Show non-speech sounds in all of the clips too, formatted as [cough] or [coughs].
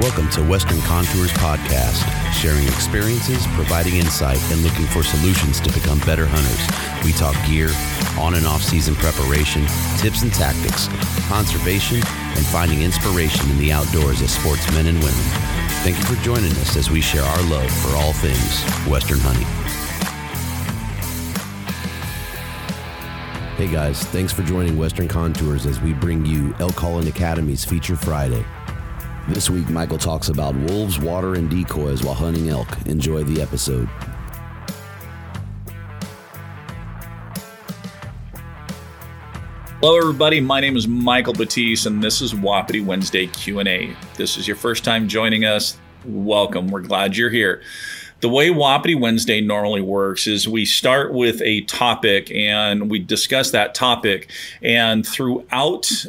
Welcome to Western Contours Podcast, sharing experiences, providing insight, and looking for solutions to become better hunters. We talk gear, on and off season preparation, tips and tactics, conservation, and finding inspiration in the outdoors as sportsmen and women. Thank you for joining us as we share our love for all things Western hunting. Hey guys, thanks for joining Western Contours as we bring you Elk Calling Academy's Feature Friday. This week, Michael talks about wolves, water, and decoys while hunting elk. Enjoy the episode. Hello, everybody. My name is Michael Batease, and this is Wapiti Wednesday Q&A. This is your first time joining us, welcome. We're glad you're here. The way Wapiti Wednesday normally works is we start with a topic and we discuss that topic, and throughout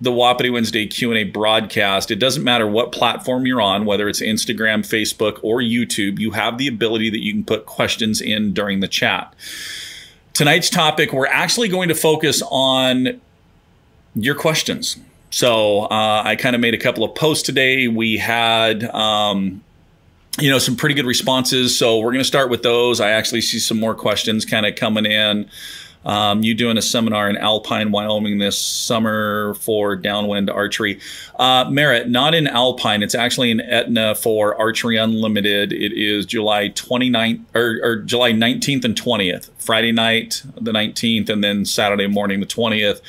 the Wapiti Wednesday Q&A broadcast, it doesn't matter what platform you're on, whether it's Instagram, Facebook, or YouTube, you have the ability that you can put questions in during the chat. Tonight's topic, we're actually going to focus on your questions. So uh, I kind of made a couple of posts today. We had, um, you know, some pretty good responses. So we're going to start with those. I actually see some more questions kind of coming in. Um, you doing a seminar in Alpine, Wyoming this summer for downwind archery. Uh, Merritt, not in Alpine. It's actually in Etna for Archery Unlimited. It is July 29th or, or July 19th and 20th. Friday night, the 19th, and then Saturday morning, the 20th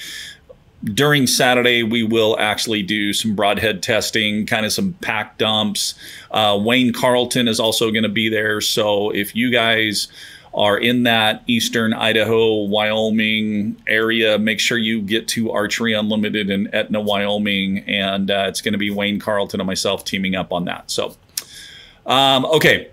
during Saturday, we will actually do some broadhead testing, kind of some pack dumps. Uh, Wayne Carlton is also going to be there. So if you guys are in that eastern Idaho, Wyoming area, make sure you get to Archery Unlimited in Etna, Wyoming. And uh, it's going to be Wayne Carlton and myself teaming up on that. So, um, okay.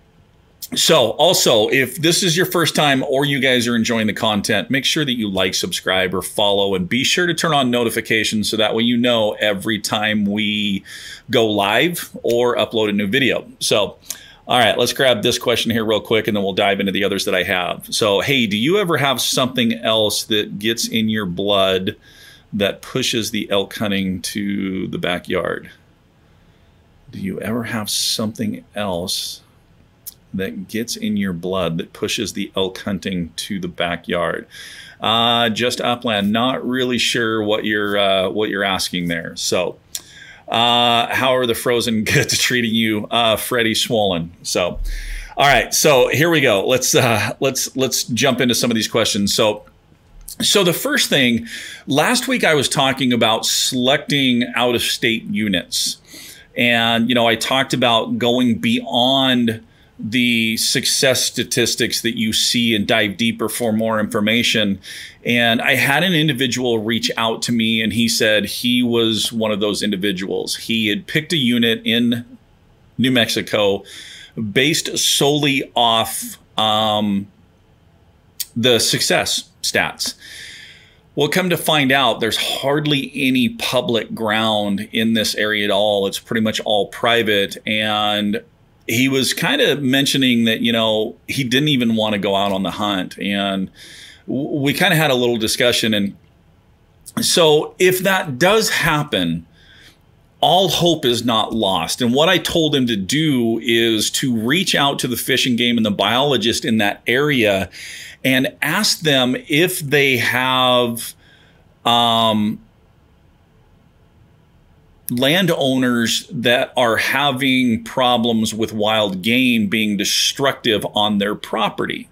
So, also, if this is your first time or you guys are enjoying the content, make sure that you like, subscribe, or follow, and be sure to turn on notifications so that way you know every time we go live or upload a new video. So, all right, let's grab this question here real quick and then we'll dive into the others that I have. So, hey, do you ever have something else that gets in your blood that pushes the elk hunting to the backyard? Do you ever have something else that gets in your blood that pushes the elk hunting to the backyard? Uh, just upland. Not really sure what you're uh, what you're asking there. So, uh, how are the frozen [laughs] goods treating you, uh, Freddie Swollen? So, all right, so here we go. Let's uh, let's let's jump into some of these questions. So. So the first thing, last week I was talking about selecting out of state units. And you know, I talked about going beyond the success statistics that you see and dive deeper for more information. And I had an individual reach out to me, and he said he was one of those individuals. He had picked a unit in New Mexico based solely off um, the success stats. Well, come to find out, there's hardly any public ground in this area at all. It's pretty much all private. And he was kind of mentioning that you know he didn't even want to go out on the hunt, and we kind of had a little discussion. And so, if that does happen, all hope is not lost. And what I told him to do is to reach out to the fish and game and the biologist in that area and ask them if they have um, landowners that are having problems with wild game being destructive on their property.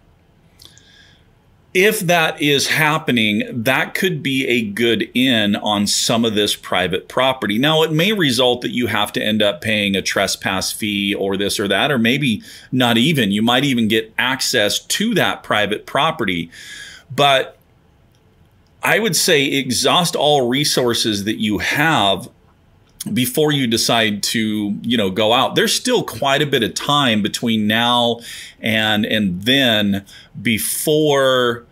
If that is happening, that could be a good in on some of this private property. Now, it may result that you have to end up paying a trespass fee or this or that, or maybe not even. You might even get access to that private property. But I would say exhaust all resources that you have before you decide to you know go out there's still quite a bit of time between now and and then before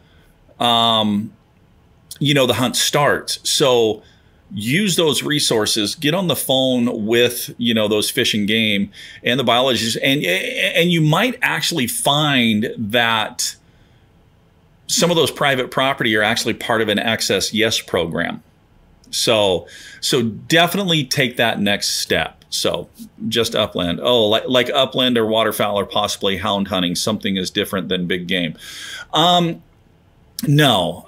um you know the hunt starts. So use those resources get on the phone with you know those fish and game and the biologists and and you might actually find that some of those private property are actually part of an access yes program so, so definitely take that next step. So, just upland. Oh, like, like upland or waterfowl or possibly hound hunting. Something is different than big game. Um, no,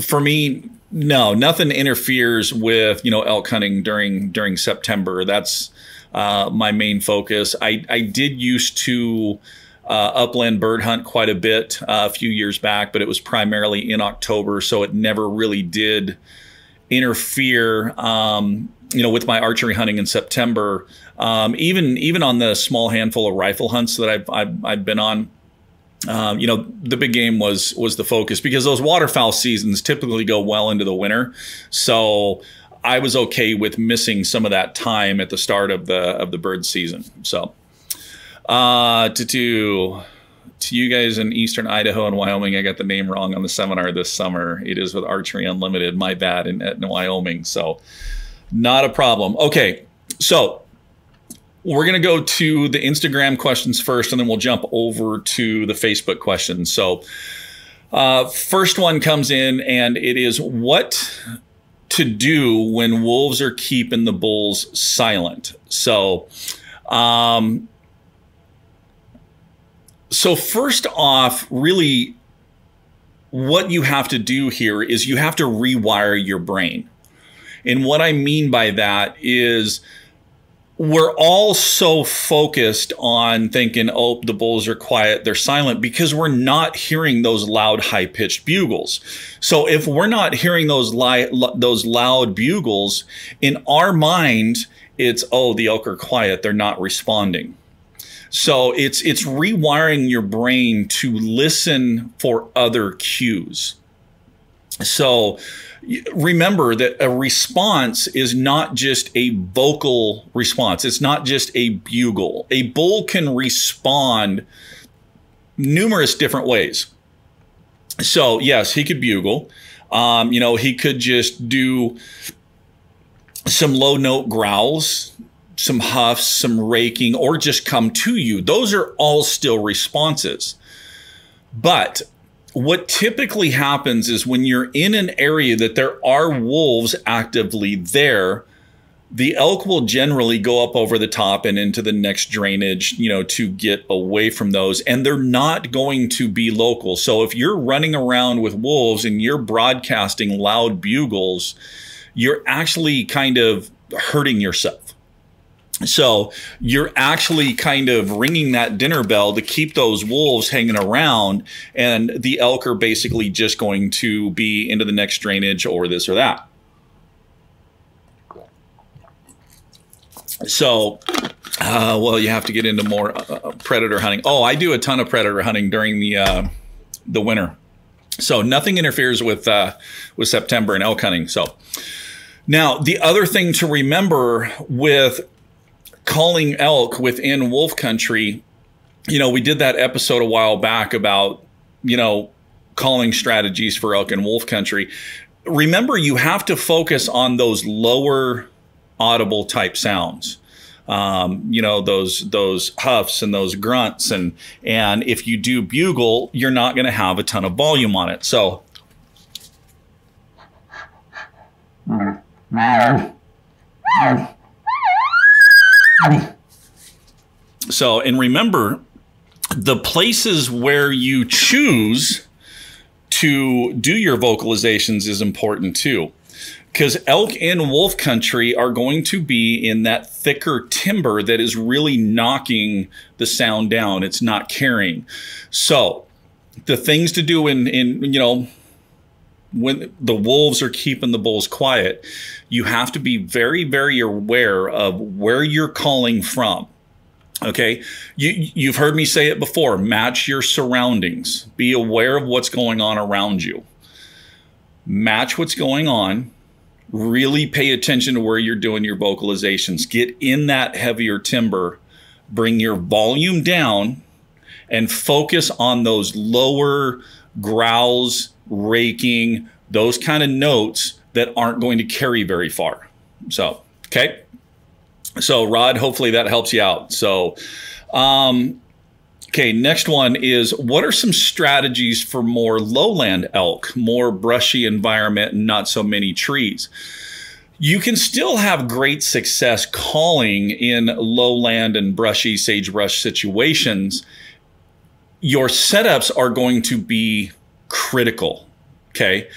for me, no, nothing interferes with you know elk hunting during during September. That's uh, my main focus. I I did used to. Uh, upland bird hunt quite a bit uh, a few years back, but it was primarily in October, so it never really did interfere, um, you know, with my archery hunting in September. Um, even even on the small handful of rifle hunts that I've I've, I've been on. Um, you know, the big game was was the focus because those waterfowl seasons typically go well into the winter. So I was okay with missing some of that time at the start of the of the bird season. So uh, to do to you guys in Eastern Idaho and Wyoming, I got the name wrong on the seminar this summer. It is with Archery Unlimited. My bad in, in Wyoming. So, not a problem. Okay, so we're going to go to the Instagram questions first, and then we'll jump over to the Facebook questions. So, uh, first one comes in, and it is what to do when wolves are keeping the bulls silent. So, um, so, first off, really, what you have to do here is you have to rewire your brain. And what I mean by that is we're all so focused on thinking, oh, the bulls are quiet, they're silent, because we're not hearing those loud, high pitched bugles. So if we're not hearing those, li- those loud bugles, in our mind, it's, oh, the elk are quiet, they're not responding. So it's it's rewiring your brain to listen for other cues. So remember that a response is not just a vocal response. It's not just a bugle. A bull can respond numerous different ways. So yes, he could bugle. Um, you know, he could just do some low note growls some huffs, some raking, or just come to you. Those are all still responses. But what typically happens is when you're in an area that there are wolves actively there, the elk will generally go up over the top and into the next drainage, you know, to get away from those. And they're not going to be local. So if you're running around with wolves and you're broadcasting loud bugles, you're actually kind of hurting yourself. So you're actually kind of ringing that dinner bell to keep those wolves hanging around, and the elk are basically just going to be into the next drainage or this or that. So, uh, well, you have to get into more uh, uh, predator hunting. Oh, I do a ton of predator hunting during the uh, the winter. So nothing interferes with uh, with September and elk hunting. So. Now, the other thing to remember with calling elk within wolf country, you know, we did that episode a while back about, you know, calling strategies for elk in wolf country. Remember, you have to focus on those lower audible type sounds. um, you know those those huffs and those grunts and and if you do bugle you're not going to have a ton of volume on it so so and remember the places where you choose to do your vocalizations is important too because elk and wolf country are going to be in that thicker timber that is really knocking the sound down. It's not carrying. So the things to do in in you know when the wolves are keeping the bulls quiet, you have to be very very aware of where you're calling from. Okay, you you've heard me say it before. Match your surroundings. Be aware of what's going on around you. Match what's going on really pay attention to where you're doing your vocalizations. Get in that heavier timber, bring your volume down, and focus on those lower growls, raking, those kind of notes that aren't going to carry very far. So, okay. So, Rod, hopefully that helps you out. So, um, Okay, next one is what are some strategies for more lowland elk, more brushy environment, and not so many trees? You can still have great success calling in lowland and brushy sagebrush situations. Your setups are going to be critical. Okay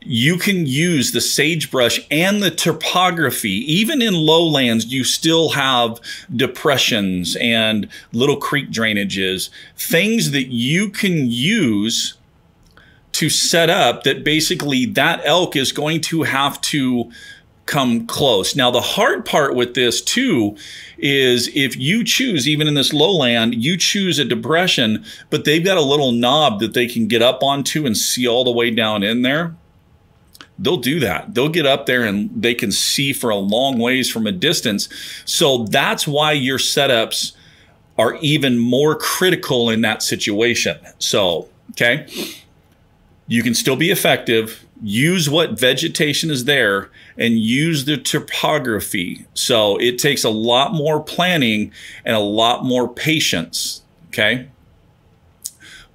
you can use the sagebrush and the topography. Even in lowlands, you still have depressions and little creek drainages, things that you can use to set up that basically that elk is going to have to come close. Now, the hard part with this too is if you choose, even in this lowland, you choose a depression, but they've got a little knob that they can get up onto and see all the way down in there they'll do that. They'll get up there and they can see for a long ways from a distance. So that's why your setups are even more critical in that situation. So, okay, you can still be effective. Use what vegetation is there and use the topography. So it takes a lot more planning and a lot more patience. Okay.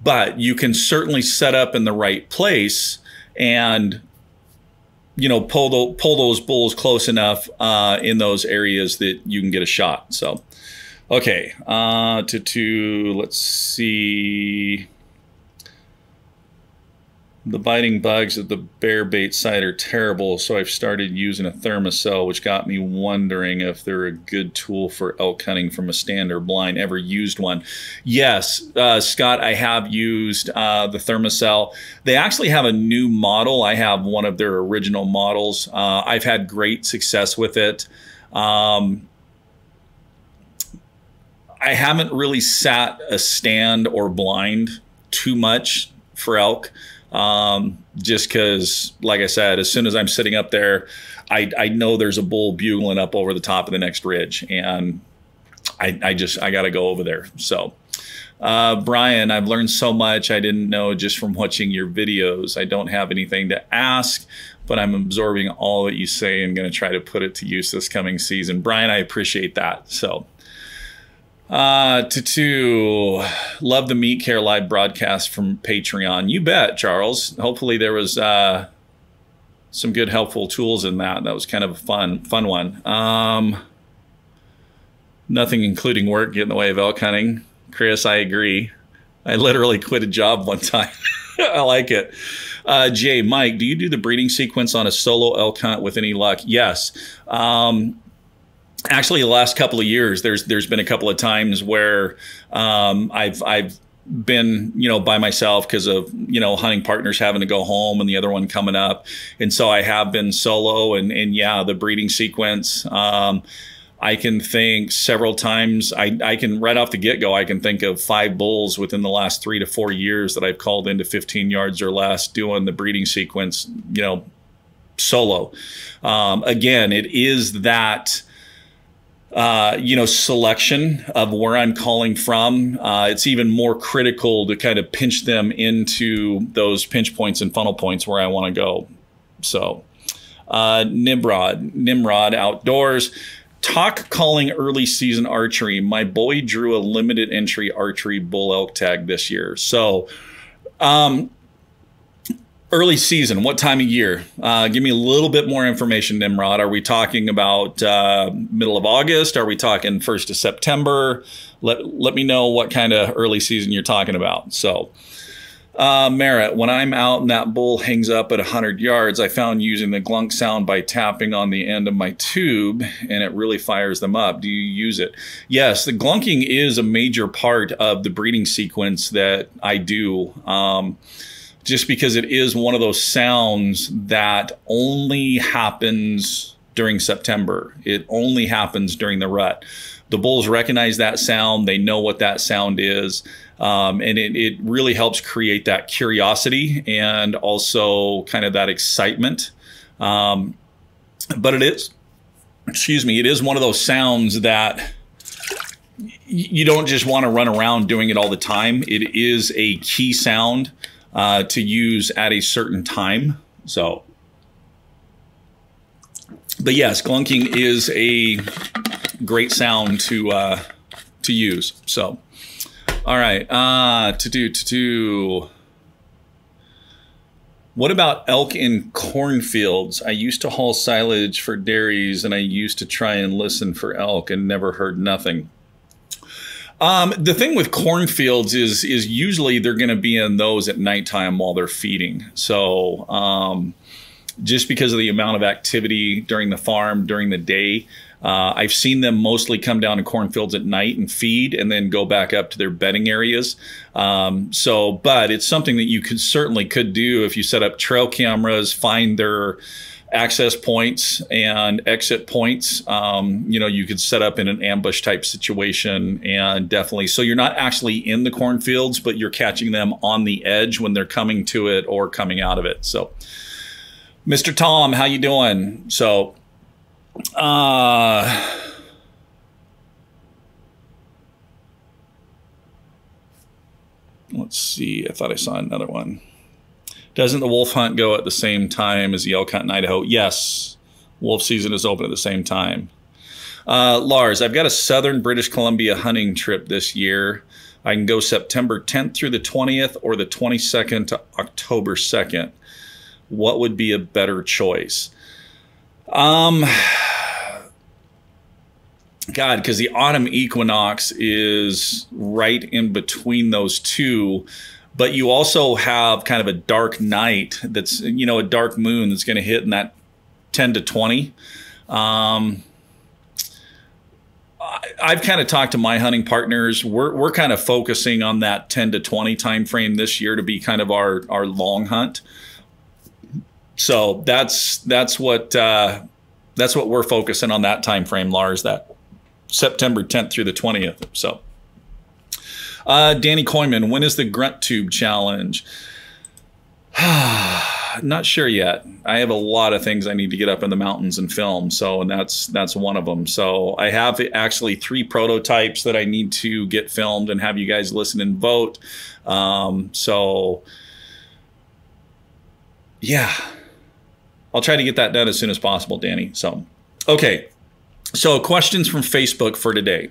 But you can certainly set up in the right place and you know pull the, pull those bulls close enough uh, in those areas that you can get a shot. So, okay, uh, to to let's see. The biting bugs at the bear bait site are terrible, so I've started using a Thermacell, which got me wondering if they're a good tool for elk hunting from a stand or blind. Ever used one? Yes, uh, Scott, I have used uh, the Thermacell. They actually have a new model. I have one of their original models. Uh, I've had great success with it. Um, I haven't really sat a stand or blind too much for elk. Um, just because, like I said, as soon as I'm sitting up there, I, I know there's a bull bugling up over the top of the next ridge, and I, I just I got to go over there. So, uh, Brian, I've learned so much I didn't know just from watching your videos. I don't have anything to ask, but I'm absorbing all that you say and going to try to put it to use this coming season. Brian, I appreciate that. So. Uh, to two, love the Meat Care live broadcast from Patreon. You bet, Charles. Hopefully there was uh, some good helpful tools in that. That was kind of a fun fun one. Um, nothing, including work, get in the way of elk hunting. Chris, I agree. I literally quit a job one time. [laughs] I like it. Uh, Jay, Mike, do you do the breeding sequence on a solo elk hunt with any luck? Yes. Um, actually the last couple of years there's there's been a couple of times where um, I've I've been you know by myself because of you know hunting partners having to go home and the other one coming up. And so I have been solo and and yeah the breeding sequence um, I can think several times I, I can right off the get-go I can think of five bulls within the last three to four years that I've called into 15 yards or less doing the breeding sequence you know solo. Um, again it is that uh, you know, selection of where I'm calling from. Uh, it's even more critical to kind of pinch them into those pinch points and funnel points where I want to go. So, uh, Nimrod, Nimrod Outdoors. talk calling early season archery. My boy drew a limited entry archery bull elk tag this year. So, um, early season, what time of year? Uh, give me a little bit more information, Nimrod. Are we talking about uh, middle of August? Are we talking first of September? Let let me know what kind of early season you're talking about. So. Uh, Merritt, when I'm out and that bull hangs up at 100 yards, I found using the glunk sound by tapping on the end of my tube and it really fires them up. Do you use it? Yes, the glunking is a major part of the breeding sequence that I do. Um, just because it is one of those sounds that only happens during September. It only happens during the rut. The bulls recognize that sound, they know what that sound is. Um, and it, it really helps create that curiosity and also kind of that excitement. Um, but it is, excuse me, it is one of those sounds that you don't just want to run around doing it all the time. It is a key sound uh, to use at a certain time. So, but yes, glunking is a great sound to uh, to use. So, all right, uh, to do to do. What about elk in cornfields? I used to haul silage for dairies, and I used to try and listen for elk, and never heard nothing. Um, the thing with cornfields is is usually they're going to be in those at nighttime while they're feeding. So um, just because of the amount of activity during the farm during the day, uh, I've seen them mostly come down to cornfields at night and feed, and then go back up to their bedding areas. Um, so, but it's something that you could certainly could do if you set up trail cameras, find their access points and exit points. Um, you know, you could set up in an ambush type situation and definitely so you're not actually in the cornfields, but you're catching them on the edge when they're coming to it or coming out of it. So, Mr. Tom, how you doing? So, uh, let's see. I thought I saw another one. Doesn't the wolf hunt go at the same time as the elk hunt in Idaho? Yes, wolf season is open at the same time. Uh, Lars, I've got a southern British Columbia hunting trip this year. I can go September 10th through the 20th or the 22nd to October 2nd. What would be a better choice? Um, God, because the autumn equinox is right in between those two but you also have kind of a dark night that's you know a dark moon that's going to hit in that 10 to 20 um, I, have kind of talked to my hunting partners. We're, we're kind of focusing on that 10 to 20 time frame this year to be kind of our our long hunt. So that's that's what uh, that's what we're focusing on that time frame lars that september 10th through the 20th so uh, Danny Coyman, when is the Grunt Tube Challenge? [sighs] Not sure yet. I have a lot of things I need to get up in the mountains and film, so and that's that's one of them. So I have actually three prototypes that I need to get filmed and have you guys listen and vote. Um, so yeah, I'll try to get that done as soon as possible, Danny. So okay, so questions from Facebook for today.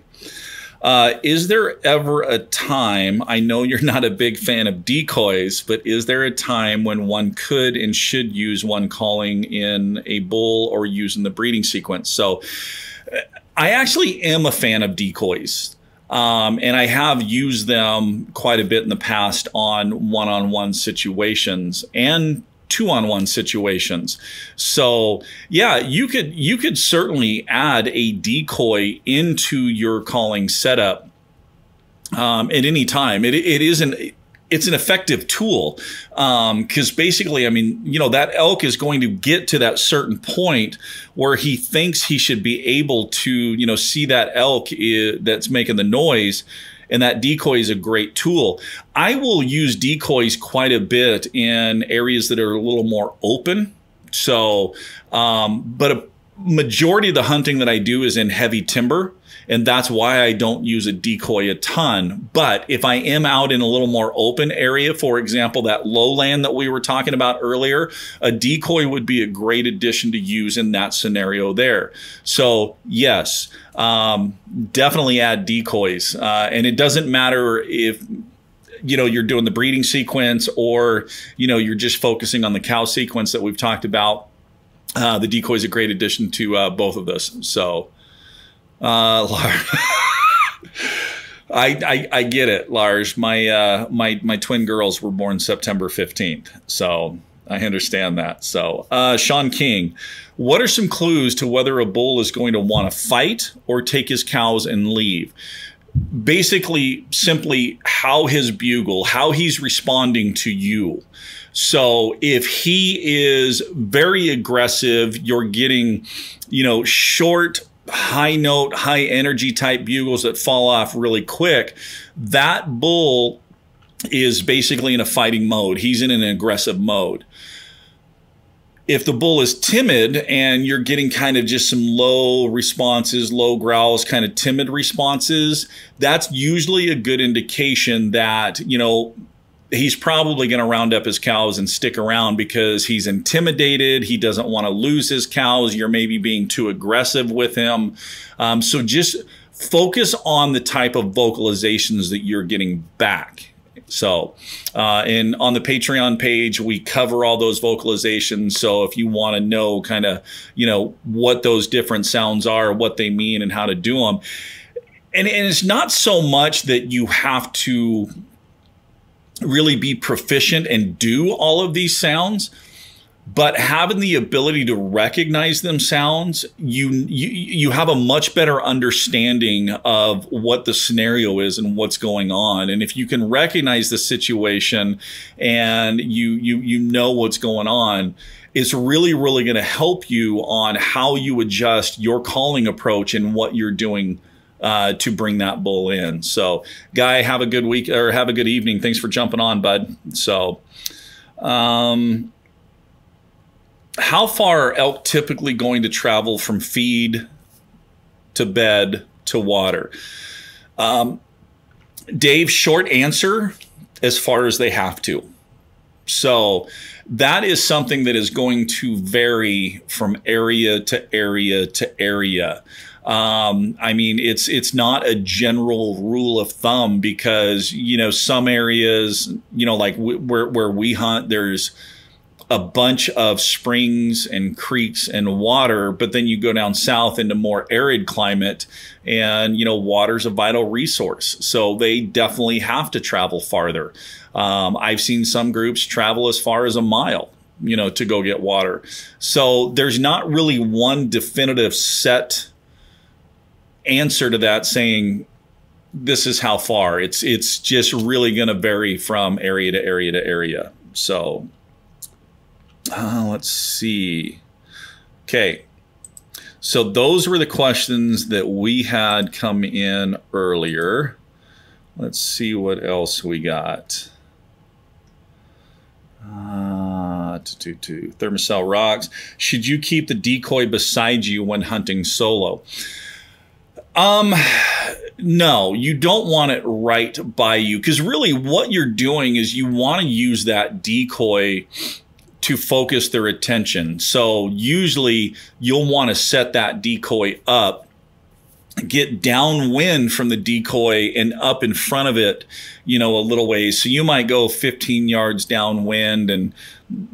Uh, is there ever a time? I know you're not a big fan of decoys, but is there a time when one could and should use one calling in a bull or using the breeding sequence? So, I actually am a fan of decoys. Um, and I have used them quite a bit in the past on one on one situations and two on one situations. So yeah, you could you could certainly add a decoy into your calling setup um, at any time. It, it is an it's an effective tool because um, basically, I mean, you know, that elk is going to get to that certain point where he thinks he should be able to, you know, see that elk I- that's making the noise and that decoy is a great tool. I will use decoys quite a bit in areas that are a little more open. So, um, but a majority of the hunting that I do is in heavy timber. And that's why I don't use a decoy a ton. But if I am out in a little more open area, for example, that lowland that we were talking about earlier, a decoy would be a great addition to use in that scenario there. So, yes, um, definitely add decoys. Uh, and it doesn't matter if you know you're doing the breeding sequence or you know you're just focusing on the cow sequence that we've talked about uh, the decoy is a great addition to uh, both of those. So, uh, [laughs] I, I, I get it, Lars. My uh, my my twin girls were born September fifteenth, so I understand that. So, uh, Sean King, what are some clues to whether a bull is going to want to fight or take his cows and leave? Basically, simply how his bugle, how he's responding to you. So if he is very aggressive, you're getting, you know, short, high note, high energy type bugles that fall off really quick. That bull is basically in a fighting mode. He's in an aggressive mode. If the bull is timid and you're getting kind of just some low responses, low growls, kind of timid responses, that's usually a good indication that, you know, he's probably going to round up his cows and stick around because he's intimidated. He doesn't want to lose his cows. You're maybe being too aggressive with him. Um, so just focus on the type of vocalizations that you're getting back. So, uh, and on the Patreon page, we cover all those vocalizations. So if you want to know kind of, you know, what those different sounds are, what they mean, and how to do them. And, and it's not so much that you have to really be proficient and do all of these sounds but having the ability to recognize them sounds you, you you have a much better understanding of what the scenario is and what's going on. And if you can recognize the situation and you you you know what's going on it's really really going to help you on how you adjust your calling approach and what you're doing uh, to bring that bull in. So, Guy, have a good week or have a good evening. Thanks for jumping on, bud. So, um, how far are elk typically going to travel from feed to bed to water? Um, Dave, short answer as far as they have to. So, that is something that is going to vary from area to area to area. Um, I mean, it's it's not a general rule of thumb because you know some areas, you know, like w- where where we hunt, there's a bunch of springs and creeks and water, but then you go down south into more arid climate, and you know water's a vital resource, so they definitely have to travel farther. Um, I've seen some groups travel as far as a mile you know to go get water so there's not really one definitive set answer to that saying this is how far. It's it's just really going to vary from area to area to area. So uh, let's see. Okay. So those were the questions that we had come in earlier. Let's see what else we got. Uh, to, to, to Thermacell rocks. Should you keep the decoy beside you when hunting solo? Um, no, you don't want it right by you because really what you're doing is you want to use that decoy to focus their attention. So usually you'll want to set that decoy up, get downwind from the decoy and up in front of it, you know, a little ways. So you might go 15 yards downwind and,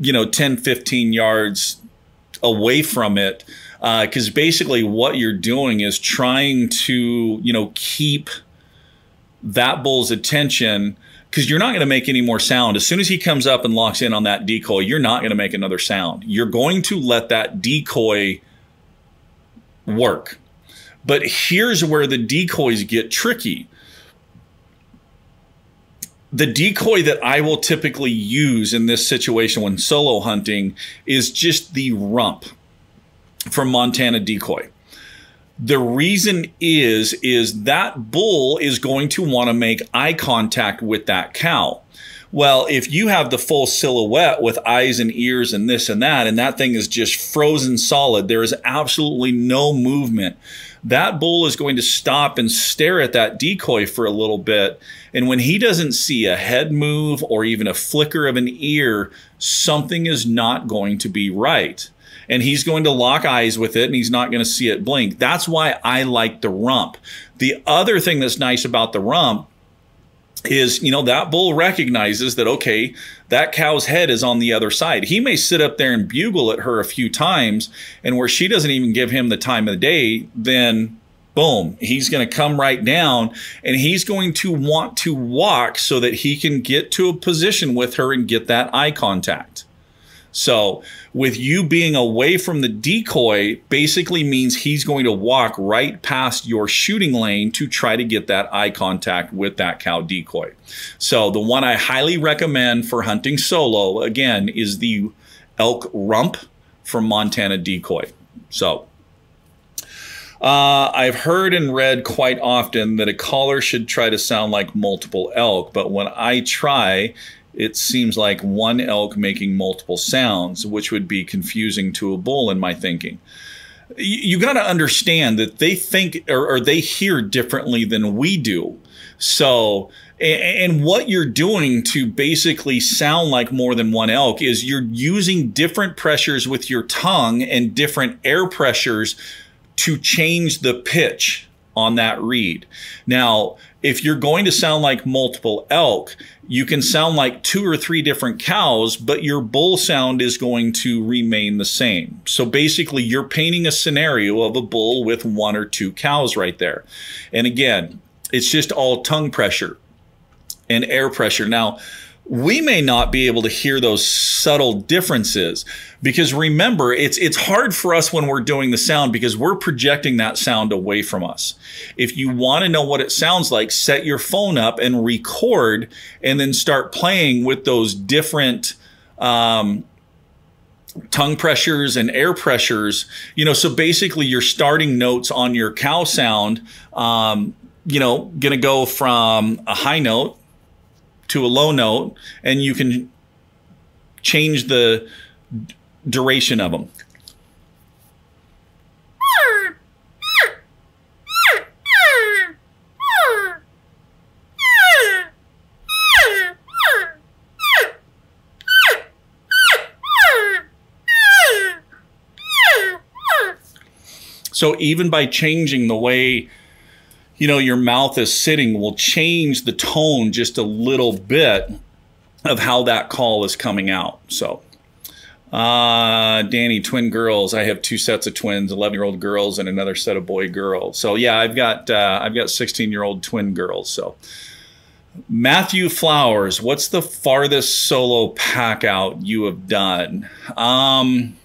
you know, 10, 15 yards away from it because uh, basically what you're doing is trying to you know keep that bull's attention because you're not going to make any more sound. As soon as he comes up and locks in on that decoy you're not going to make another sound. You're going to let that decoy work. But here's where the decoys get tricky. The decoy that I will typically use in this situation when solo hunting is just the rump from Montana Decoy. The reason is is that bull is going to want to make eye contact with that cow. Well, if you have the full silhouette with eyes and ears and this and that, and that thing is just frozen solid, there is absolutely no movement. That bull is going to stop and stare at that decoy for a little bit. And when he doesn't see a head move or even a flicker of an ear, something is not going to be right. And he's going to lock eyes with it and he's not going to see it blink. That's why I like the rump. The other thing that's nice about the rump is you know that bull recognizes that okay that cow's head is on the other side he may sit up there and bugle at her a few times and where she doesn't even give him the time of the day then boom he's going to come right down and he's going to want to walk so that he can get to a position with her and get that eye contact so, with you being away from the decoy, basically means he's going to walk right past your shooting lane to try to get that eye contact with that cow decoy. So, the one I highly recommend for hunting solo, again, is the elk rump from Montana Decoy. So, uh, I've heard and read quite often that a caller should try to sound like multiple elk, but when I try, it seems like one elk making multiple sounds, which would be confusing to a bull in my thinking. You, got to understand that they think or, or they hear differently than we do. So, and what you're doing to basically sound like more than one elk is you're using different pressures with your tongue and different air pressures to change the pitch on that reed. Now, if you're going to sound like multiple elk, you can sound like two or three different cows, but your bull sound is going to remain the same. So basically, you're painting a scenario of a bull with one or two cows right there. And again, it's just all tongue pressure and air pressure. Now, we may not be able to hear those subtle differences because remember it's it's hard for us when we're doing the sound because we're projecting that sound away from us. If you want to know what it sounds like set your phone up and record and then start playing with those different um, tongue pressures and air pressures. You know so basically your starting notes on your cow sound um, you know to go from a high note to a low note and you can change the duration of them. So even by changing the way you know your mouth is sitting will change the tone just a little bit of how that call is coming out. So, uh, Danny, twin girls. I have two sets of twins, eleven year old girls and another set of boy girls. So yeah, I've got uh, I've got sixteen year old twin girls. So. Matthew Flowers, what's the farthest solo pack out you have done? Um,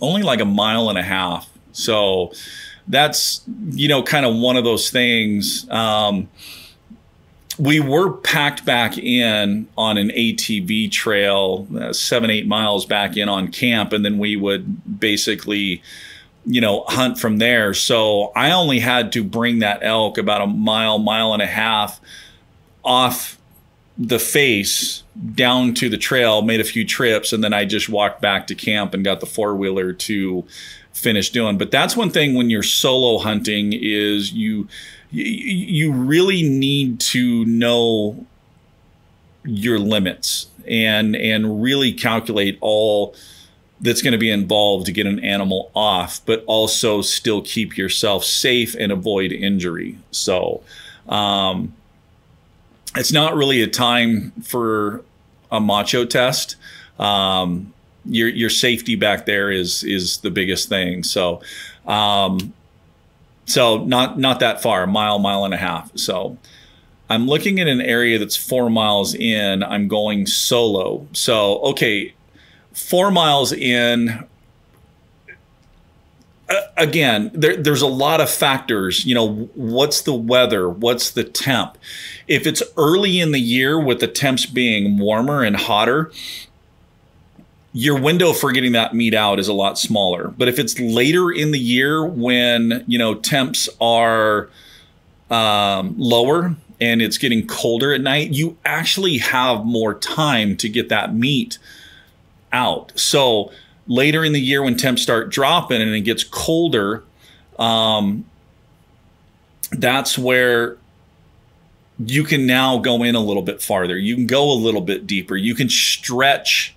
only like a mile and a half. So, that's you know kind of one of those things. Um, we were packed back in on an ATV trail, uh, seven eight miles back in on camp, and then we would basically you know hunt from there so i only had to bring that elk about a mile mile and a half off the face down to the trail made a few trips and then i just walked back to camp and got the four-wheeler to finish doing. But that's one thing when you're solo hunting is you you really need to know your limits and and really calculate all that's going to be involved to get an animal off, but also still keep yourself safe and avoid injury. So, um, it's not really a time for a macho test. Um, your your safety back there is is the biggest thing. So, um, so not not that far, mile, mile and a half. So, I'm looking at an area that's four miles in. I'm going solo. So, okay, four miles in. Uh, again, there, there's a lot of factors. You know, what's the weather? What's the temp? If it's early in the year with the temps being warmer and hotter, your window for getting that meat out is a lot smaller. But if it's later in the year when you know temps are um, lower and it's getting colder at night, you actually have more time to get that meat out. So later in the year when temps start dropping and it gets colder, um, that's where you can now go in a little bit farther. You can go a little bit deeper. You can stretch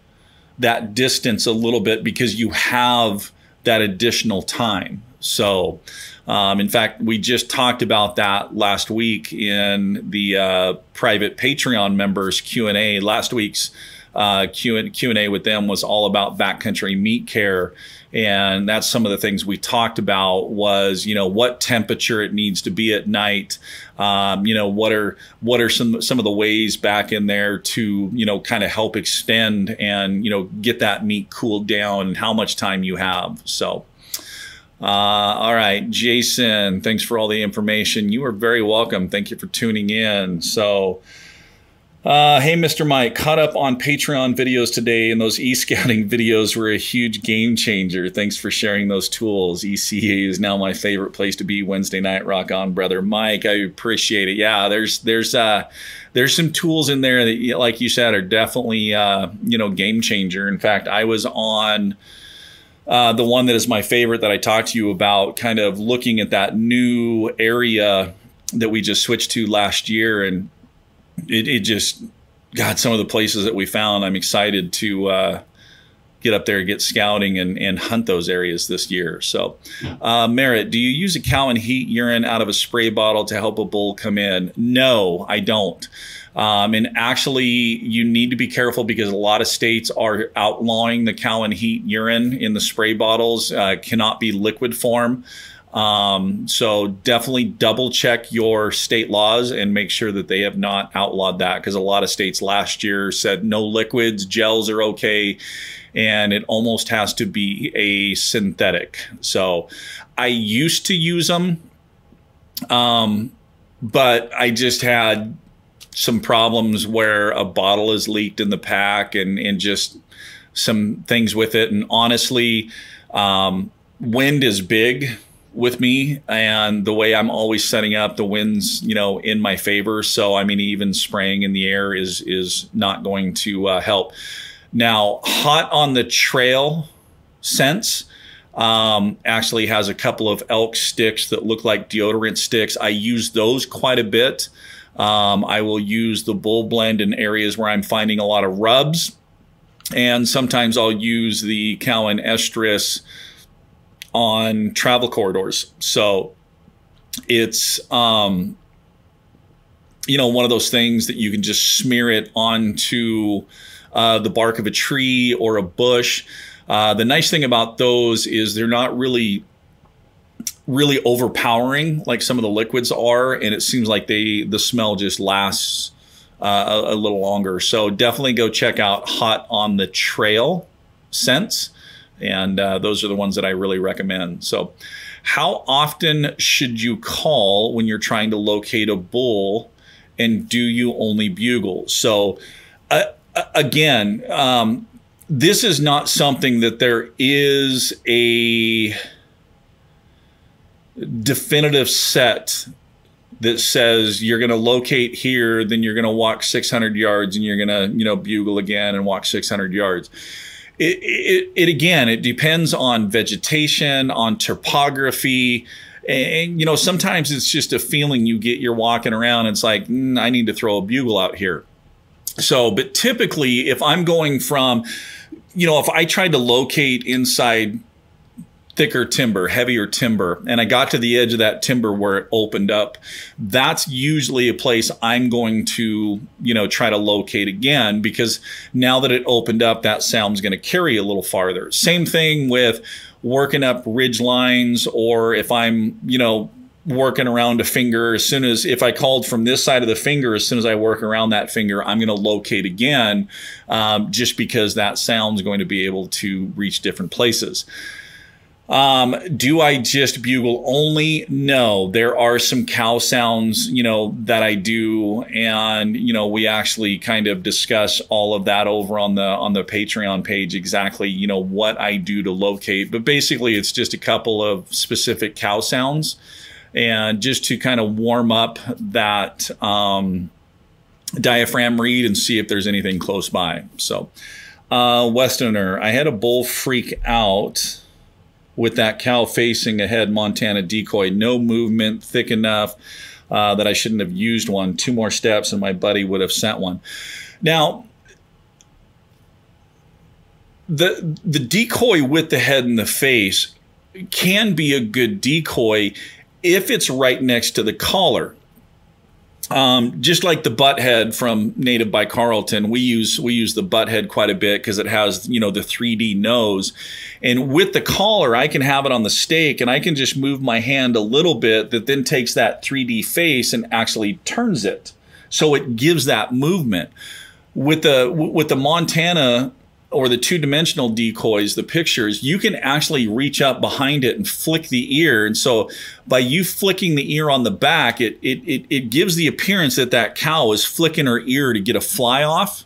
that distance a little bit because you have that additional time. So, um, in fact, we just talked about that last week in the uh, private Patreon members Q and A. Last week's uh, Q and A with them was all about backcountry meat care and that's some of the things we talked about was you know what temperature it needs to be at night um, you know what are what are some some of the ways back in there to you know kind of help extend and you know get that meat cooled down and how much time you have so uh, all right, Jason, thanks for all the information. You are very welcome. Thank you for tuning in. So, uh, hey, Mr. Mike, caught up on Patreon videos today, and those e scouting [laughs] videos were a huge game changer. Thanks for sharing those tools. ECA is now my favorite place to be Wednesday night. Rock on, brother Mike. I appreciate it. Yeah, there's there's uh, there's some tools in there that, like you said, are definitely uh, you know game changer. In fact, I was on. Uh, the one that is my favorite that I talked to you about, kind of looking at that new area that we just switched to last year, and it, it just God, some of the places that we found, I'm excited to uh, get up there, get scouting, and, and hunt those areas this year. So, uh, Merritt, do you use a cow and heat urine out of a spray bottle to help a bull come in? No, I don't. Um, and actually, you need to be careful because a lot of states are outlawing the cow and heat urine in the spray bottles, uh, cannot be liquid form. Um, so definitely double check your state laws and make sure that they have not outlawed that because a lot of states last year said no liquids, gels are okay, and it almost has to be a synthetic. So I used to use them, um, but I just had some problems where a bottle is leaked in the pack and and just some things with it. And honestly, um, wind is big with me and the way I'm always setting up the winds, you know, in my favor. So I mean, even spraying in the air is is not going to uh, help. Now, Hot on the Trail scents um, actually has a couple of elk sticks that look like deodorant sticks. I use those quite a bit. Um, I will use the bull blend in areas where I'm finding a lot of rubs. And sometimes I'll use the cow in estrus on travel corridors. So it's um, you know one of those things that you can just smear it onto uh, the bark of a tree or a bush. Uh, the nice thing about those is they're not really really overpowering like some of the liquids are, and it seems like they the smell just lasts uh, a, a little longer. So definitely go check out Hot on the Trail scents and uh, those are the ones that I really recommend. So, how often should you call when you're trying to locate a bull, and do you only bugle? So, uh, again, um, this is not something that there is a definitive set that says you're going to locate here, then you're going to walk 600 yards, and you're going to you know bugle again and walk 600 yards it, it, it again, it depends on vegetation, on topography. And, you know, sometimes it's just a feeling you get you're walking around. it's like, mm, I need to throw a bugle out here. So, but typically, if I'm going from, you know, if I tried to locate inside thicker timber, heavier timber, and I got to the edge of that timber where it opened up, that's usually a place I'm going to, you know, try to locate again because now that it opened up, that sound's going to carry a little farther. Same thing with working up ridge lines or if I'm, you know, working around a finger as soon as if i called from this side of the finger as soon as i work around that finger i'm going to locate again um, just because that sound's going to be able to reach different places Um, do I just bugle only? No, there are some cow sounds, you know, that I do, and you know, we actually kind of discuss all of that over on the on the Patreon page exactly, you know, what I do to locate. But basically, it's just a couple of specific cow sounds, and just to kind of warm up that um, diaphragm reed and see if there's anything close by. So, uh, Westerner, I had a bull freak out with that cow facing ahead Montana decoy. No movement thick enough uh, that I shouldn't have used one. Two more steps and my buddy would have sent one. Now, the the decoy with the head and the face can be a good decoy if it's right next to the collar. Um, just like the butt head from Native by Carlton, we use we use the butt head quite a bit because it has you know the 3D nose, and with the collar, I can have it on the stake, and I can just move my hand a little bit that then takes that 3D face and actually turns it, so it gives that movement. With the with the Montana or the two dimensional decoys, the pictures, you can actually reach up behind it and flick the ear. And so by you flicking the ear on the back, it, it, it, it gives the appearance that that cow is flicking her ear to get a fly off.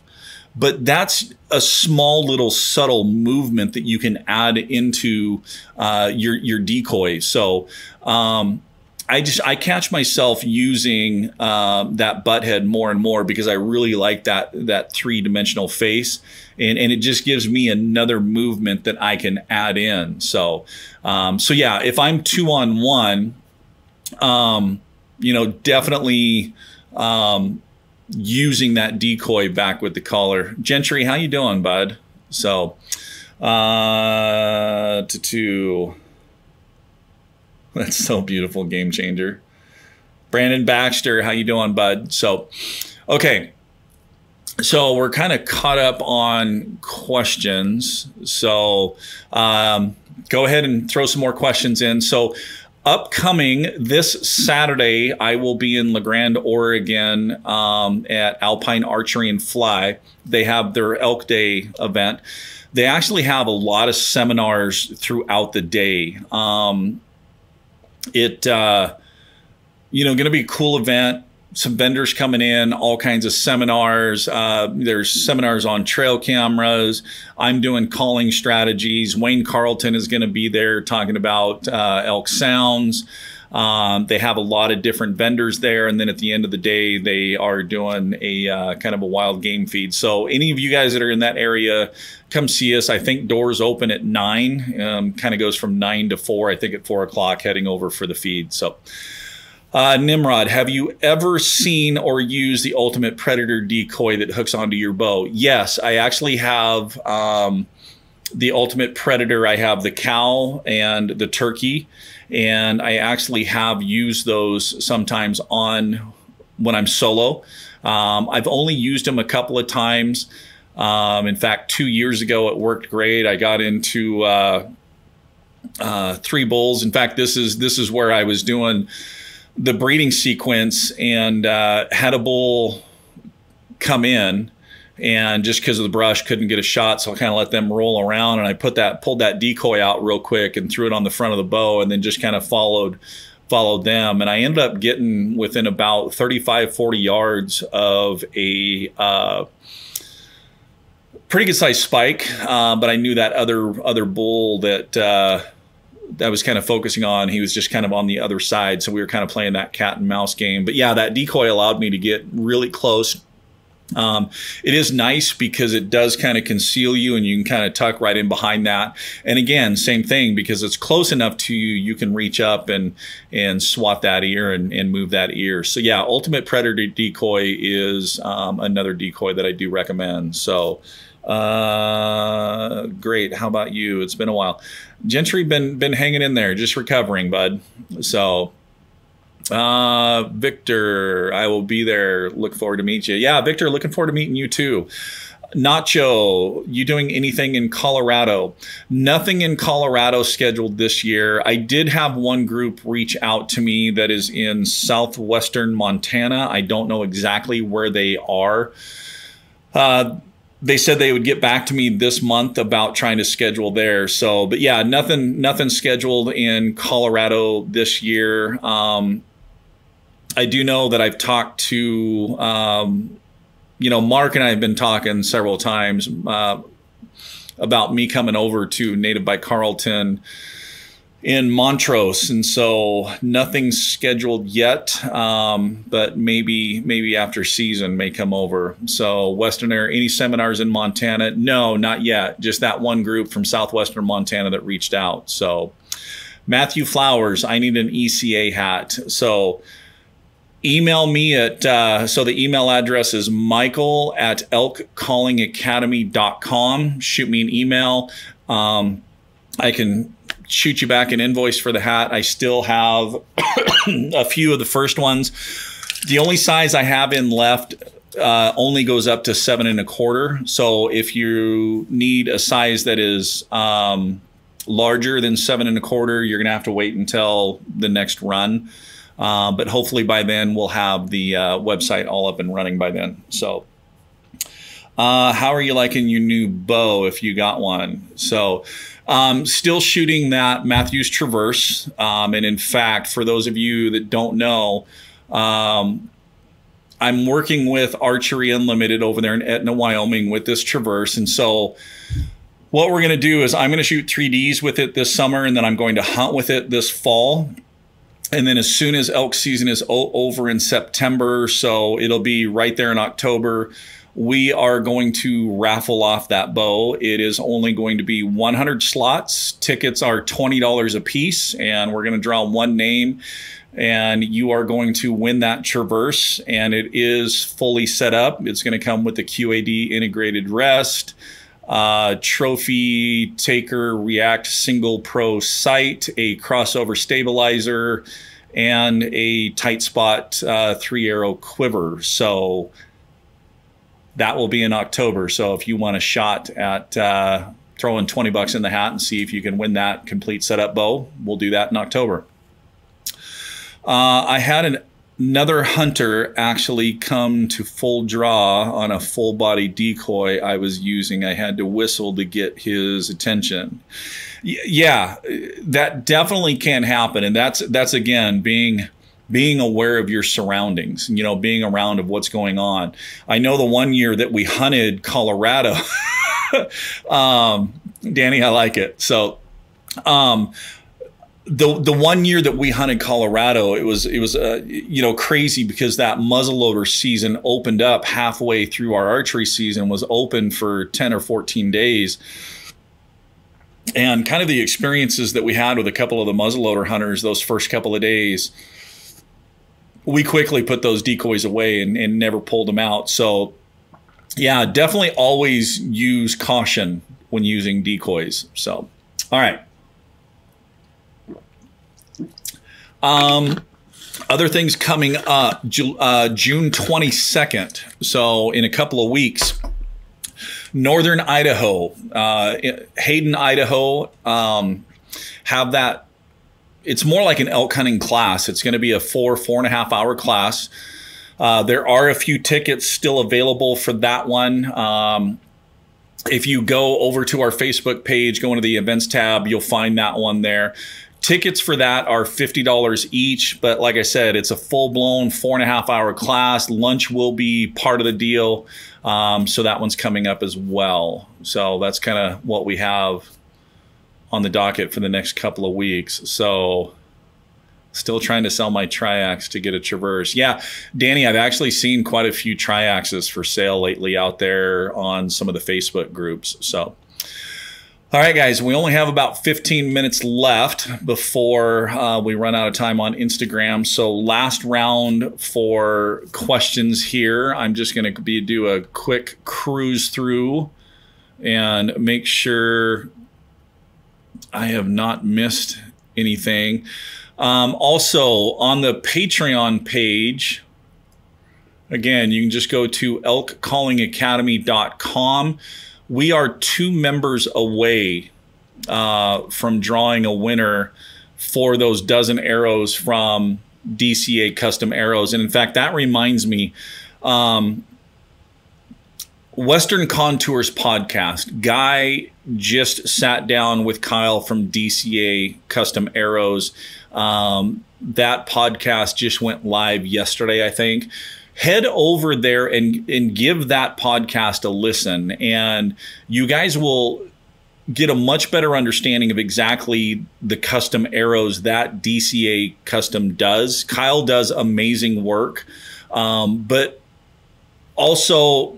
But that's a small little subtle movement that you can add into uh, your, your decoy. So, um, I just I catch myself using um, that butt head more and more because I really like that that three dimensional face, and and it just gives me another movement that I can add in. So, um, so yeah, if I'm two on one, um, you know, definitely um, using that decoy back with the collar. Gentry, how you doing, bud? So, uh, to two. [laughs] That's so beautiful, game changer. Brandon Baxter, how you doing, bud? So, okay. So we're kind of caught up on questions. So um, go ahead and throw some more questions in. So upcoming this Saturday, I will be in La Grande, Oregon um, at Alpine Archery and Fly. They have their Elk Day event. They actually have a lot of seminars throughout the day. Um, it uh, you know going to be a cool event. Some vendors coming in all kinds of seminars uh, there's seminars on trail cameras. I'm doing calling strategies. Wayne carlton is going to be there talking about uh, elk sounds um, they have a lot of different vendors there, and then at the end of the day, they are doing a uh, kind of a wild game feed. So, any of you guys that are in that area, come see us. I think doors open at nine. Um, kind of goes from nine to four. I think at four o'clock, heading over for the feed. So. Uh, Nimrod, have you ever seen or used the ultimate predator decoy that hooks onto your bow? Yes, I actually have um, the ultimate predator. I have the cow and the turkey and I actually have used those sometimes on when I'm solo. Um, I've only used them a couple of times. Um, in fact, two years ago, it worked great. I got into uh, uh, three bulls. In fact, this is this is where I was doing the breeding sequence and uh, had a bull come in and just because of the brush couldn't get a shot so i kind of let them roll around and i put that pulled that decoy out real quick and threw it on the front of the bow and then just kind of followed followed them and i ended up getting within about 35 40 yards of a uh, pretty good sized spike uh, but i knew that other other bull that uh, I was kind of focusing on. He was just kind of on the other side. So we were kind of playing that cat and mouse game. But yeah, that decoy allowed me to get really close, um, it is nice because it does kind of conceal you and you can kind of tuck right in behind that. And again, same thing because it's close enough to you, you can reach up and and swat that ear and, and move that ear. So yeah, Ultimate Predator Decoy is um, another decoy that I do recommend. So uh, great. How about you? It's been a while. Gentry been been hanging in there, just recovering, bud. So uh, Victor, I will be there. Look forward to meet you. Yeah, Victor, looking forward to meeting you too. Nacho, you doing anything in Colorado? Nothing in Colorado scheduled this year. I did have one group reach out to me that is in southwestern Montana. I don't know exactly where they are. Uh, they said they would get back to me this month about trying to schedule there. So, but yeah, nothing, nothing scheduled in Colorado this year. Um, I do know that I've talked to, um, you know, Mark and I have been talking several times uh, about me coming over to Native by Carlton in Montrose, and so nothing's scheduled yet. Um, but maybe maybe after season may come over. So Westerner, any seminars in Montana? No, not yet. Just that one group from southwestern Montana that reached out. So Matthew Flowers, I need an ECA hat. So email me at uh, so the email address is michael at elkcallingacademy.com shoot me an email. Um, i can shoot you back an invoice for the hat. I still have [coughs] a few of the first ones. The only size i have in left uh, only goes up to seven and a quarter. So if you need a size that is um, larger than seven and a quarter you're going to have to wait until the next run uh, but hopefully by then we'll have the uh, website all up and running by then. So, uh, how are you liking your new bow if you got one? So, um, still shooting that Mathews Traverse. Um, and in fact, for those of you that don't know, um, I'm working with Archery Unlimited over there in Etna, Wyoming with this Traverse. And so, what we're going to do is I'm going to shoot 3Ds with it this summer, and then I'm going to hunt with it this fall and then as soon as elk season is o- over in September, so it'll be right there in October, we are going to raffle off that bow. It is only going to be 100 slots. Tickets are $20 a piece, and we're going to draw one name. And you are going to win that Traverse, and it is fully set up. It's going to come with the QAD integrated rest, uh, trophy taker react single pro sight a crossover stabilizer and a tight spot uh, three arrow quiver. So that will be in october. So if you want a shot at uh, throwing 20 bucks in the hat and see if you can win that complete setup bow we'll do that in october. Uh, i had an another hunter actually come to full draw on a full body decoy I was using. I had to whistle to get his attention. Y- yeah, that definitely can happen, and that's that's again being being aware of your surroundings. You know, being around of what's going on. I know the one year that we hunted Colorado. [laughs] um, Danny, I like it. So. Um, the the one year that we hunted Colorado, it was it was uh, you know crazy because that muzzleloader season opened up halfway through our archery season was open for ten or fourteen days, and kind of the experiences that we had with a couple of the muzzleloader hunters those first couple of days, we quickly put those decoys away and, and never pulled them out. So, yeah, definitely always use caution when using decoys. So, all right. Um, other things coming up uh, June 22nd. So, in a couple of weeks, Northern Idaho, uh, Hayden, Idaho, um, have that. It's more like an elk hunting class. It's going to be a four, four and a half hour class. Uh, there are a few tickets still available for that one. Um, if you go over to our Facebook page, go into the events tab, you'll find that one there. Tickets for that are $50 each, but like I said, it's a full blown four and a half hour class. Lunch will be part of the deal. Um, so that one's coming up as well. So that's kind of what we have on the docket for the next couple of weeks. So still trying to sell my triax to get a traverse. Yeah, Danny, I've actually seen quite a few triaxes for sale lately out there on some of the Facebook groups. So all right, guys, we only have about 15 minutes left before uh, we run out of time on Instagram. So, last round for questions here. I'm just going to be do a quick cruise through and make sure I have not missed anything. Um, also, on the Patreon page, again, you can just go to elkcallingacademy.com we are two members away uh, from drawing a winner for those dozen arrows from DCA Custom Arrows. And in fact, that reminds me, um, Western Contours podcast. Guy just sat down with Kyle from DCA Custom Arrows. Um, that podcast just went live yesterday, I think. Head over there and and give that podcast a listen, and you guys will get a much better understanding of exactly the custom arrows that DCA Custom does. Kyle does amazing work, um, but also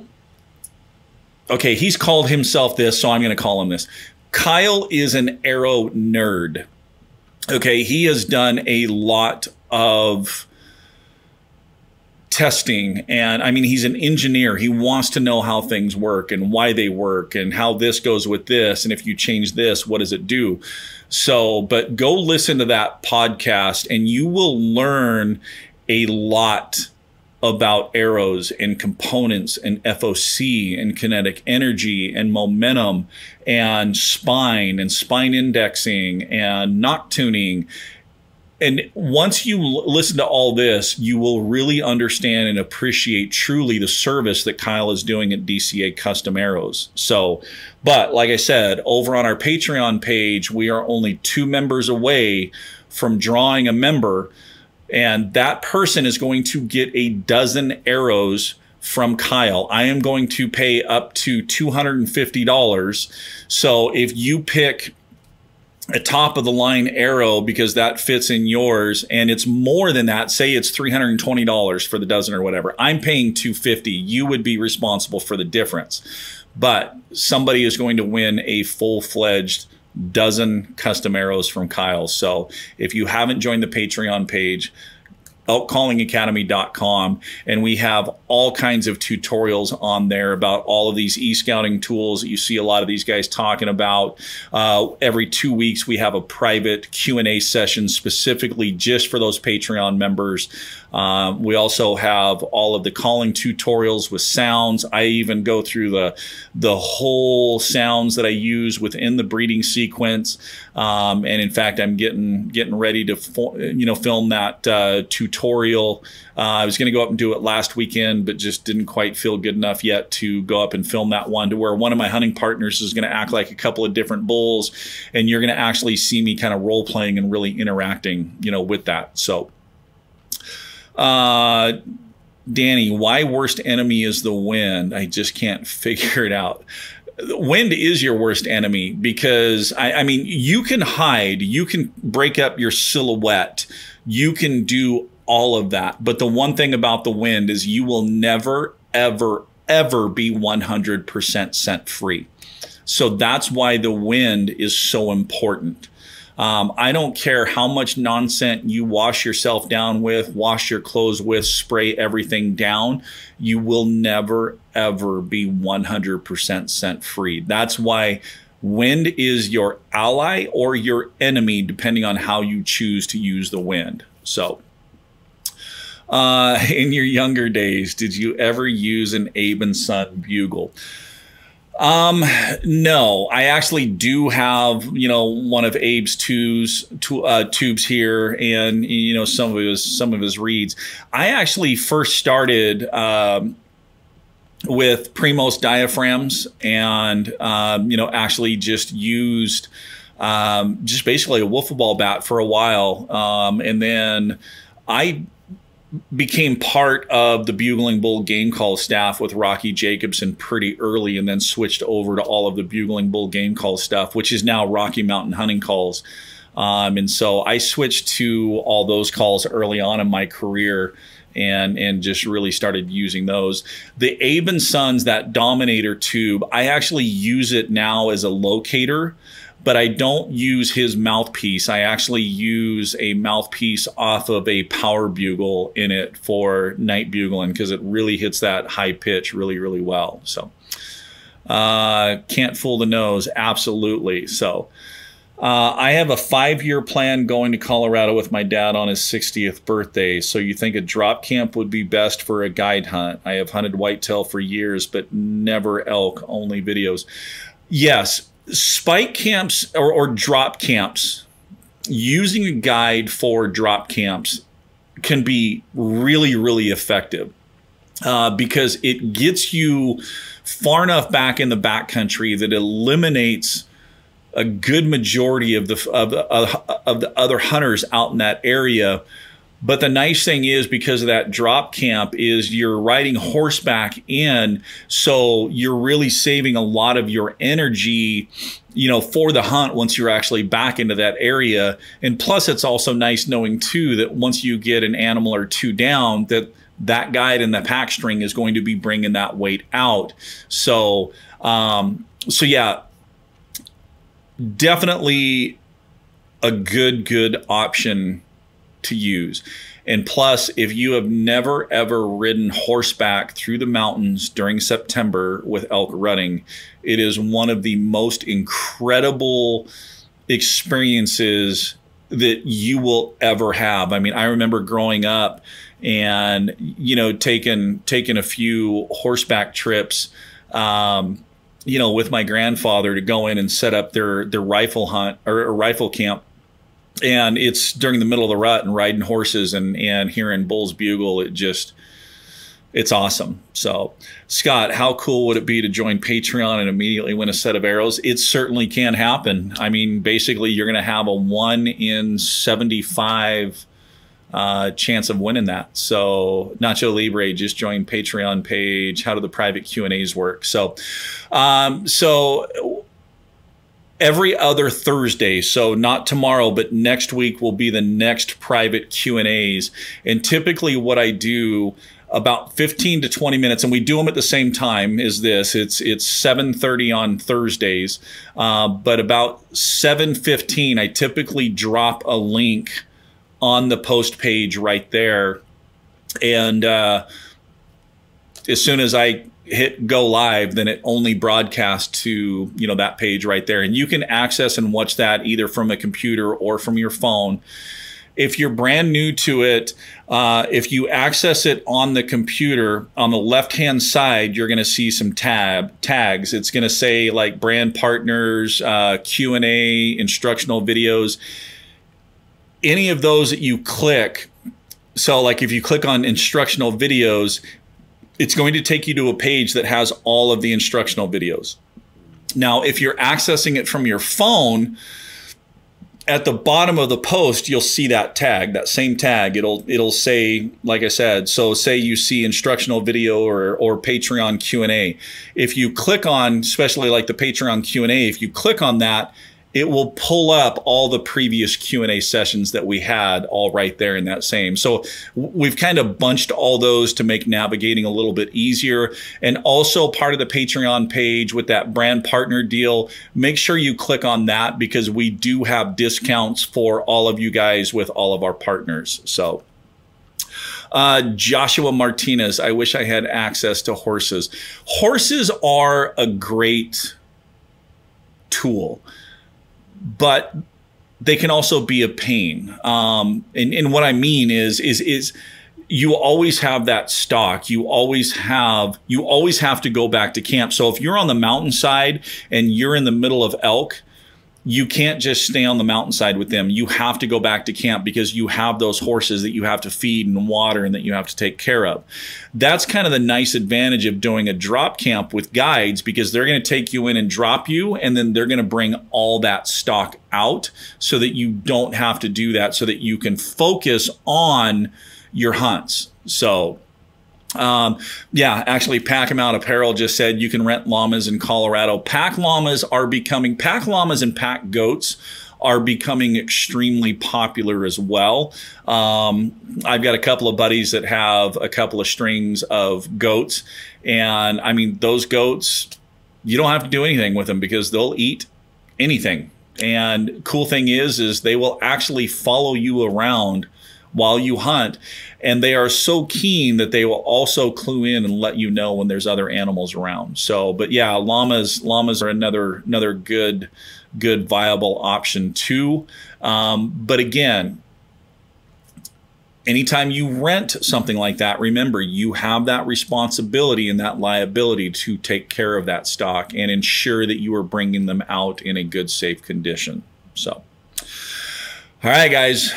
okay, he's called himself this, so I'm going to call him this. Kyle is an arrow nerd. Okay, he has done a lot of testing and I mean he's an engineer. He wants to know how things work and why they work and how this goes with this and if you change this, what does it do? So, but go listen to that podcast and you will learn a lot about arrows and components and FOC and kinetic energy and momentum and spine and spine indexing and nock tuning. And once you l- listen to all this, you will really understand and appreciate truly the service that Kyle is doing at DCA Custom Arrows. So, but like I said, over on our Patreon page, we are only two members away from drawing a member and that person is going to get a dozen arrows from Kyle. I am going to pay up to $250. So if you pick a top of the line arrow because that fits in yours and it's more than that. Say it's $320 for the dozen or whatever. I'm paying 250 you would be responsible for the difference. But somebody is going to win a full-fledged dozen custom arrows from Kyle. So if you haven't joined the Patreon page, elkcallingacademy.com and we have all kinds of tutorials on there about all of these e-scouting tools that you see a lot of these guys talking about uh, every two weeks we have a private q&a session specifically just for those patreon members um, we also have all of the calling tutorials with sounds. I even go through the the whole sounds that I use within the breeding sequence. Um, and in fact, I'm getting getting ready to fo- you know film that uh, tutorial. Uh, I was going to go up and do it last weekend, but just didn't quite feel good enough yet to go up and film that one. To where one of my hunting partners is going to act like a couple of different bulls, and you're going to actually see me kind of role playing and really interacting, you know, with that. So uh, Danny, why worst enemy is the wind? I just can't [laughs] figure it out. Wind is your worst enemy because I, I mean you can hide, you can break up your silhouette, you can do all of that. But the one thing about the wind is you will never, ever, ever be 100% scent free. So that's why the wind is so important. Um, I don't care how much nonsense you wash yourself down with, wash your clothes with, spray everything down. You will never, ever be 100% scent free. That's why wind is your ally or your enemy, depending on how you choose to use the wind. So, uh, [laughs] in your younger days, did you ever use an Abe and Son bugle? Um, no, I actually do have, you know, one of Abe's tubes, uh, tubes here and, you know, some of his, some of his reeds. I actually first started, um, with Primos diaphragms and, um, you know, actually just used, um, just basically a wiffle ball bat for a while. Um, and then I became part of the Bugling Bull game call staff with Rocky Jacobsen pretty early and then switched over to all of the Bugling Bull game call stuff, which is now Rocky Mountain Hunting Calls. Um, and so I switched to all those calls early on in my career and and just really started using those. The Abe and Sons, that Dominator tube, I actually use it now as a locator but I don't use his mouthpiece. I actually use a mouthpiece off of a power bugle in it for night bugling because it really hits that high pitch really, really well. So, uh, can't fool the nose. Absolutely. So, uh, I have a five year plan going to Colorado with my dad on his 60th birthday. So, you think a drop camp would be best for a guide hunt? I have hunted whitetail for years, but never elk, only videos. Yes, spike camps or, or drop camps, using a guide for drop camps can be really, really effective. uh, because it gets you far enough back in the backcountry that eliminates a good majority of the of the, of the other hunters out in that area. But the nice thing is because of that drop camp is you're riding horseback in, so you're really saving a lot of your energy, you know, for the hunt once you're actually back into that area. And plus, it's also nice knowing too that once you get an animal or two down, that that guide in the pack string is going to be bringing that weight out. So, um, so yeah, definitely a good, good option to use. And plus, if you have never ever ridden horseback through the mountains during September with elk rutting, it is one of the most incredible experiences that you will ever have. I mean, I remember growing up and you know taking taking a few horseback trips um, you know with my grandfather to go in and set up their their rifle hunt or, or rifle camp and it's during the middle of the rut and riding horses and and hearing bulls bugle it just it's awesome so scott how cool would it be to join patreon and immediately win a set of arrows it certainly can happen i mean basically you're going to have a 1 in 75 uh, chance of winning that. So Nacho Libre just joined Patreon page. How do the private Q and A's work? So, um, so every other Thursday, so not tomorrow, but next week will be the next private Q and A's. And typically, what I do about 15 to 20 minutes and we do them at the same time is this it's it's 7.30 on thursdays uh, but about 7.15 i typically drop a link on the post page right there. And uh, as soon as I hit go live, then it only broadcasts to you know that page right there, and you can access and watch that either from a computer or from your phone. If you're brand new to it, uh, if you access it on the computer, on the left hand side, you're going to see some tab tags. It's going to say like brand partners, uh, Q and A, instructional videos any of those that you click, so like if you click on instructional videos, it's going to take you to a page that has all of the instructional videos. Now, if you're accessing it from your phone, at the bottom of the post you'll see that tag that same tag it'll it'll say like i said so say you see instructional video or or patreon q&a if you click on especially like the patreon q&a if you click on that it will pull up all the previous q&a sessions that we had all right there in that same. So we've kind of bunched all those to make navigating a little bit easier. And also part of the patreon page with that brand partner deal make sure you click on that because we do have discounts for all of you guys with all of our partners. So uh, Joshua Martinez, I wish I had access to horses. Horses are a great tool but they can also be a pain. Um, and, and what I mean is, is, is you always have that stock. You always have, you always have to go back to camp. So if you're on the mountainside and you're in the middle of elk, you can't just stay on the mountainside with them. You have to go back to camp because you have those horses that you have to feed and water and that you have to take care of. That's kind of the nice advantage of doing a drop camp with guides because they're going to take you in and drop you, and then they're going to bring all that stock out so that you don't have to do that, so that you can focus on your hunts. So um, yeah, actually, Pack 'em Out Apparel just said you can rent llamas in Colorado. Pack llamas are becoming pack llamas and pack goats are becoming extremely popular as well. Um, I've got a couple of buddies that have a couple of strings of goats, and I mean those goats, you don't have to do anything with them because they'll eat anything. And cool thing is, is they will actually follow you around while you hunt. And they are so keen that they will also clue in and let you know when there's other animals around. So, but yeah, llamas llamas are another another good good viable option too. Um, but again, anytime you rent something like that, remember you have that responsibility and that liability to take care of that stock and ensure that you are bringing them out in a good, safe condition. So, all right, guys,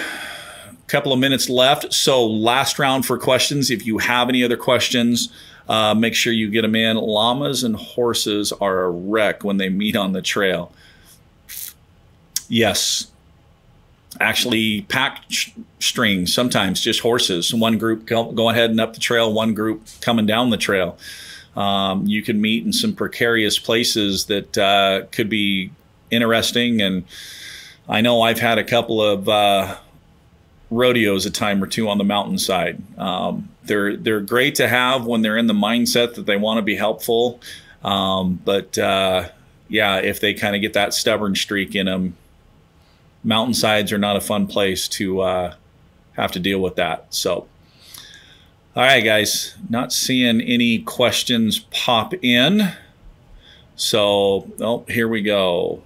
couple of minutes left. So, last round for questions. If you have any other questions, uh, make sure you get them in. Llamas and horses are a wreck when they meet on the trail. Yes. Actually, pack sh- strings, sometimes just horses. One group go- going and up the trail, one group coming down the trail. Um, you can meet in some precarious places that uh, could be interesting. And I know I've had a couple of uh, rodeos a time or two on the mountainside. Um, they're they're great to have when they're in the mindset that they want to be helpful. Um, but uh, yeah, if they kind of get that stubborn streak in them, mountainsides are not a fun place to uh, have to deal with that. So. All right, guys, not seeing any questions pop in. So, oh, here we go.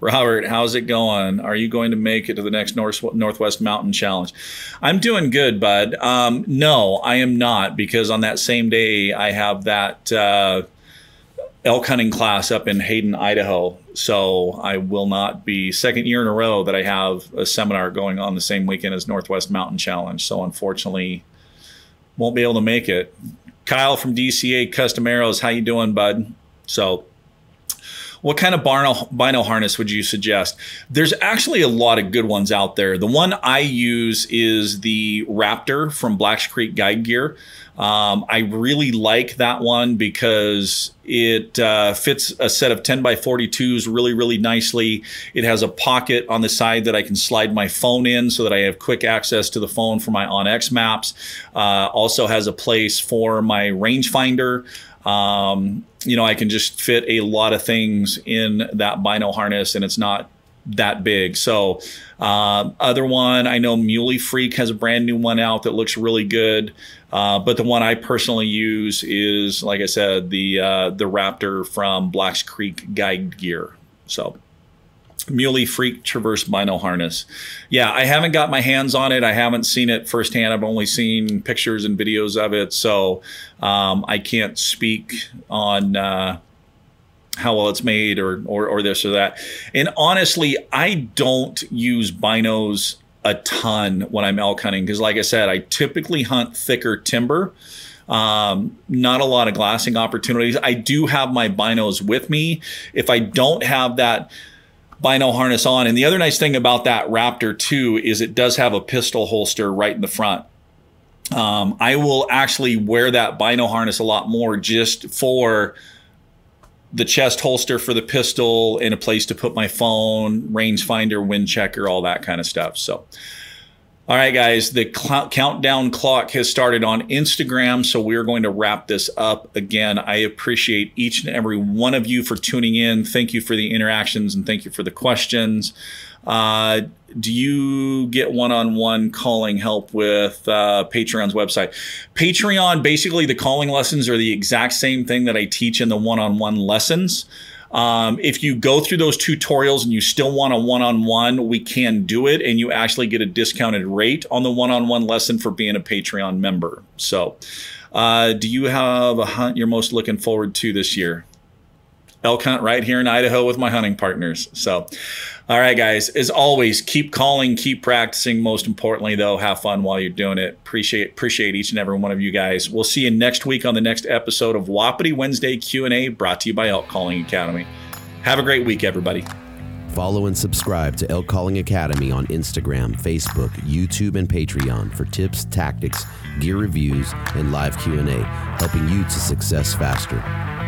Robert, how's it going? Are you going to make it to the next North, Northwest Mountain Challenge? I'm doing good, bud. Um, no, I am not because on that same day I have that uh, elk hunting class up in Hayden, Idaho. So I will not be second year in a row that I have a seminar going on the same weekend as Northwest Mountain Challenge. So unfortunately, won't be able to make it. Kyle from DCA Custom Arrows, how you doing, bud? So what kind of bino, bino harness would you suggest? There's actually a lot of good ones out there. The one I use is the Raptor from Blacks Creek Guide Gear. Um, I really like that one because it uh, fits a set of 10 by 42s really, really nicely. It has a pocket on the side that I can slide my phone in so that I have quick access to the phone for my onX maps. Uh, also has a place for my rangefinder. Um, you know, I can just fit a lot of things in that bino harness and it's not that big. So, uh, other one, I know Muley Freak has a brand new one out that looks really good. Uh, but the one I personally use is, like I said, the uh, the Raptor from Blacks Creek Guide Gear. So Muley Freak Traverse Bino Harness. Yeah, I haven't got my hands on it. I haven't seen it firsthand. I've only seen pictures and videos of it, so um, I can't speak on uh, how well it's made or, or or this or that. And honestly, I don't use binos a ton when I'm elk hunting because, like I said, I typically hunt thicker timber. Um, not a lot of glassing opportunities. I do have my binos with me. If I don't have that bino harness on. And the other nice thing about that Raptor too is it does have a pistol holster right in the front. Um, I will actually wear that bino harness a lot more just for the chest holster for the pistol and a place to put my phone, rangefinder, wind checker, all that kind of stuff. So all right, guys, the cl- countdown clock has started on Instagram, so we're going to wrap this up. Again, I appreciate each and every one of you for tuning in. Thank you for the interactions and thank you for the questions. Uh, do you get one-on-one calling help with uh, Patreon's website? Patreon, basically, the calling lessons are the exact same thing that I teach in the one-on-one lessons. Um, if you go through those tutorials and you still want a one on one, we can do it. And you actually get a discounted rate on the one on one lesson for being a Patreon member. So, uh, do you have a hunt you're most looking forward to this year? Elk hunt right here in Idaho with my hunting partners. So, all right, guys. As always, keep calling, keep practicing. Most importantly, though, have fun while you're doing it. Appreciate appreciate each and every one of you guys. We'll see you next week on the next episode of Wapiti Wednesday Q and A, brought to you by Elk Calling Academy. Have a great week, everybody. Follow and subscribe to Elk Calling Academy on Instagram, Facebook, YouTube, and Patreon for tips, tactics, gear reviews, and live Q&A, helping you to success faster.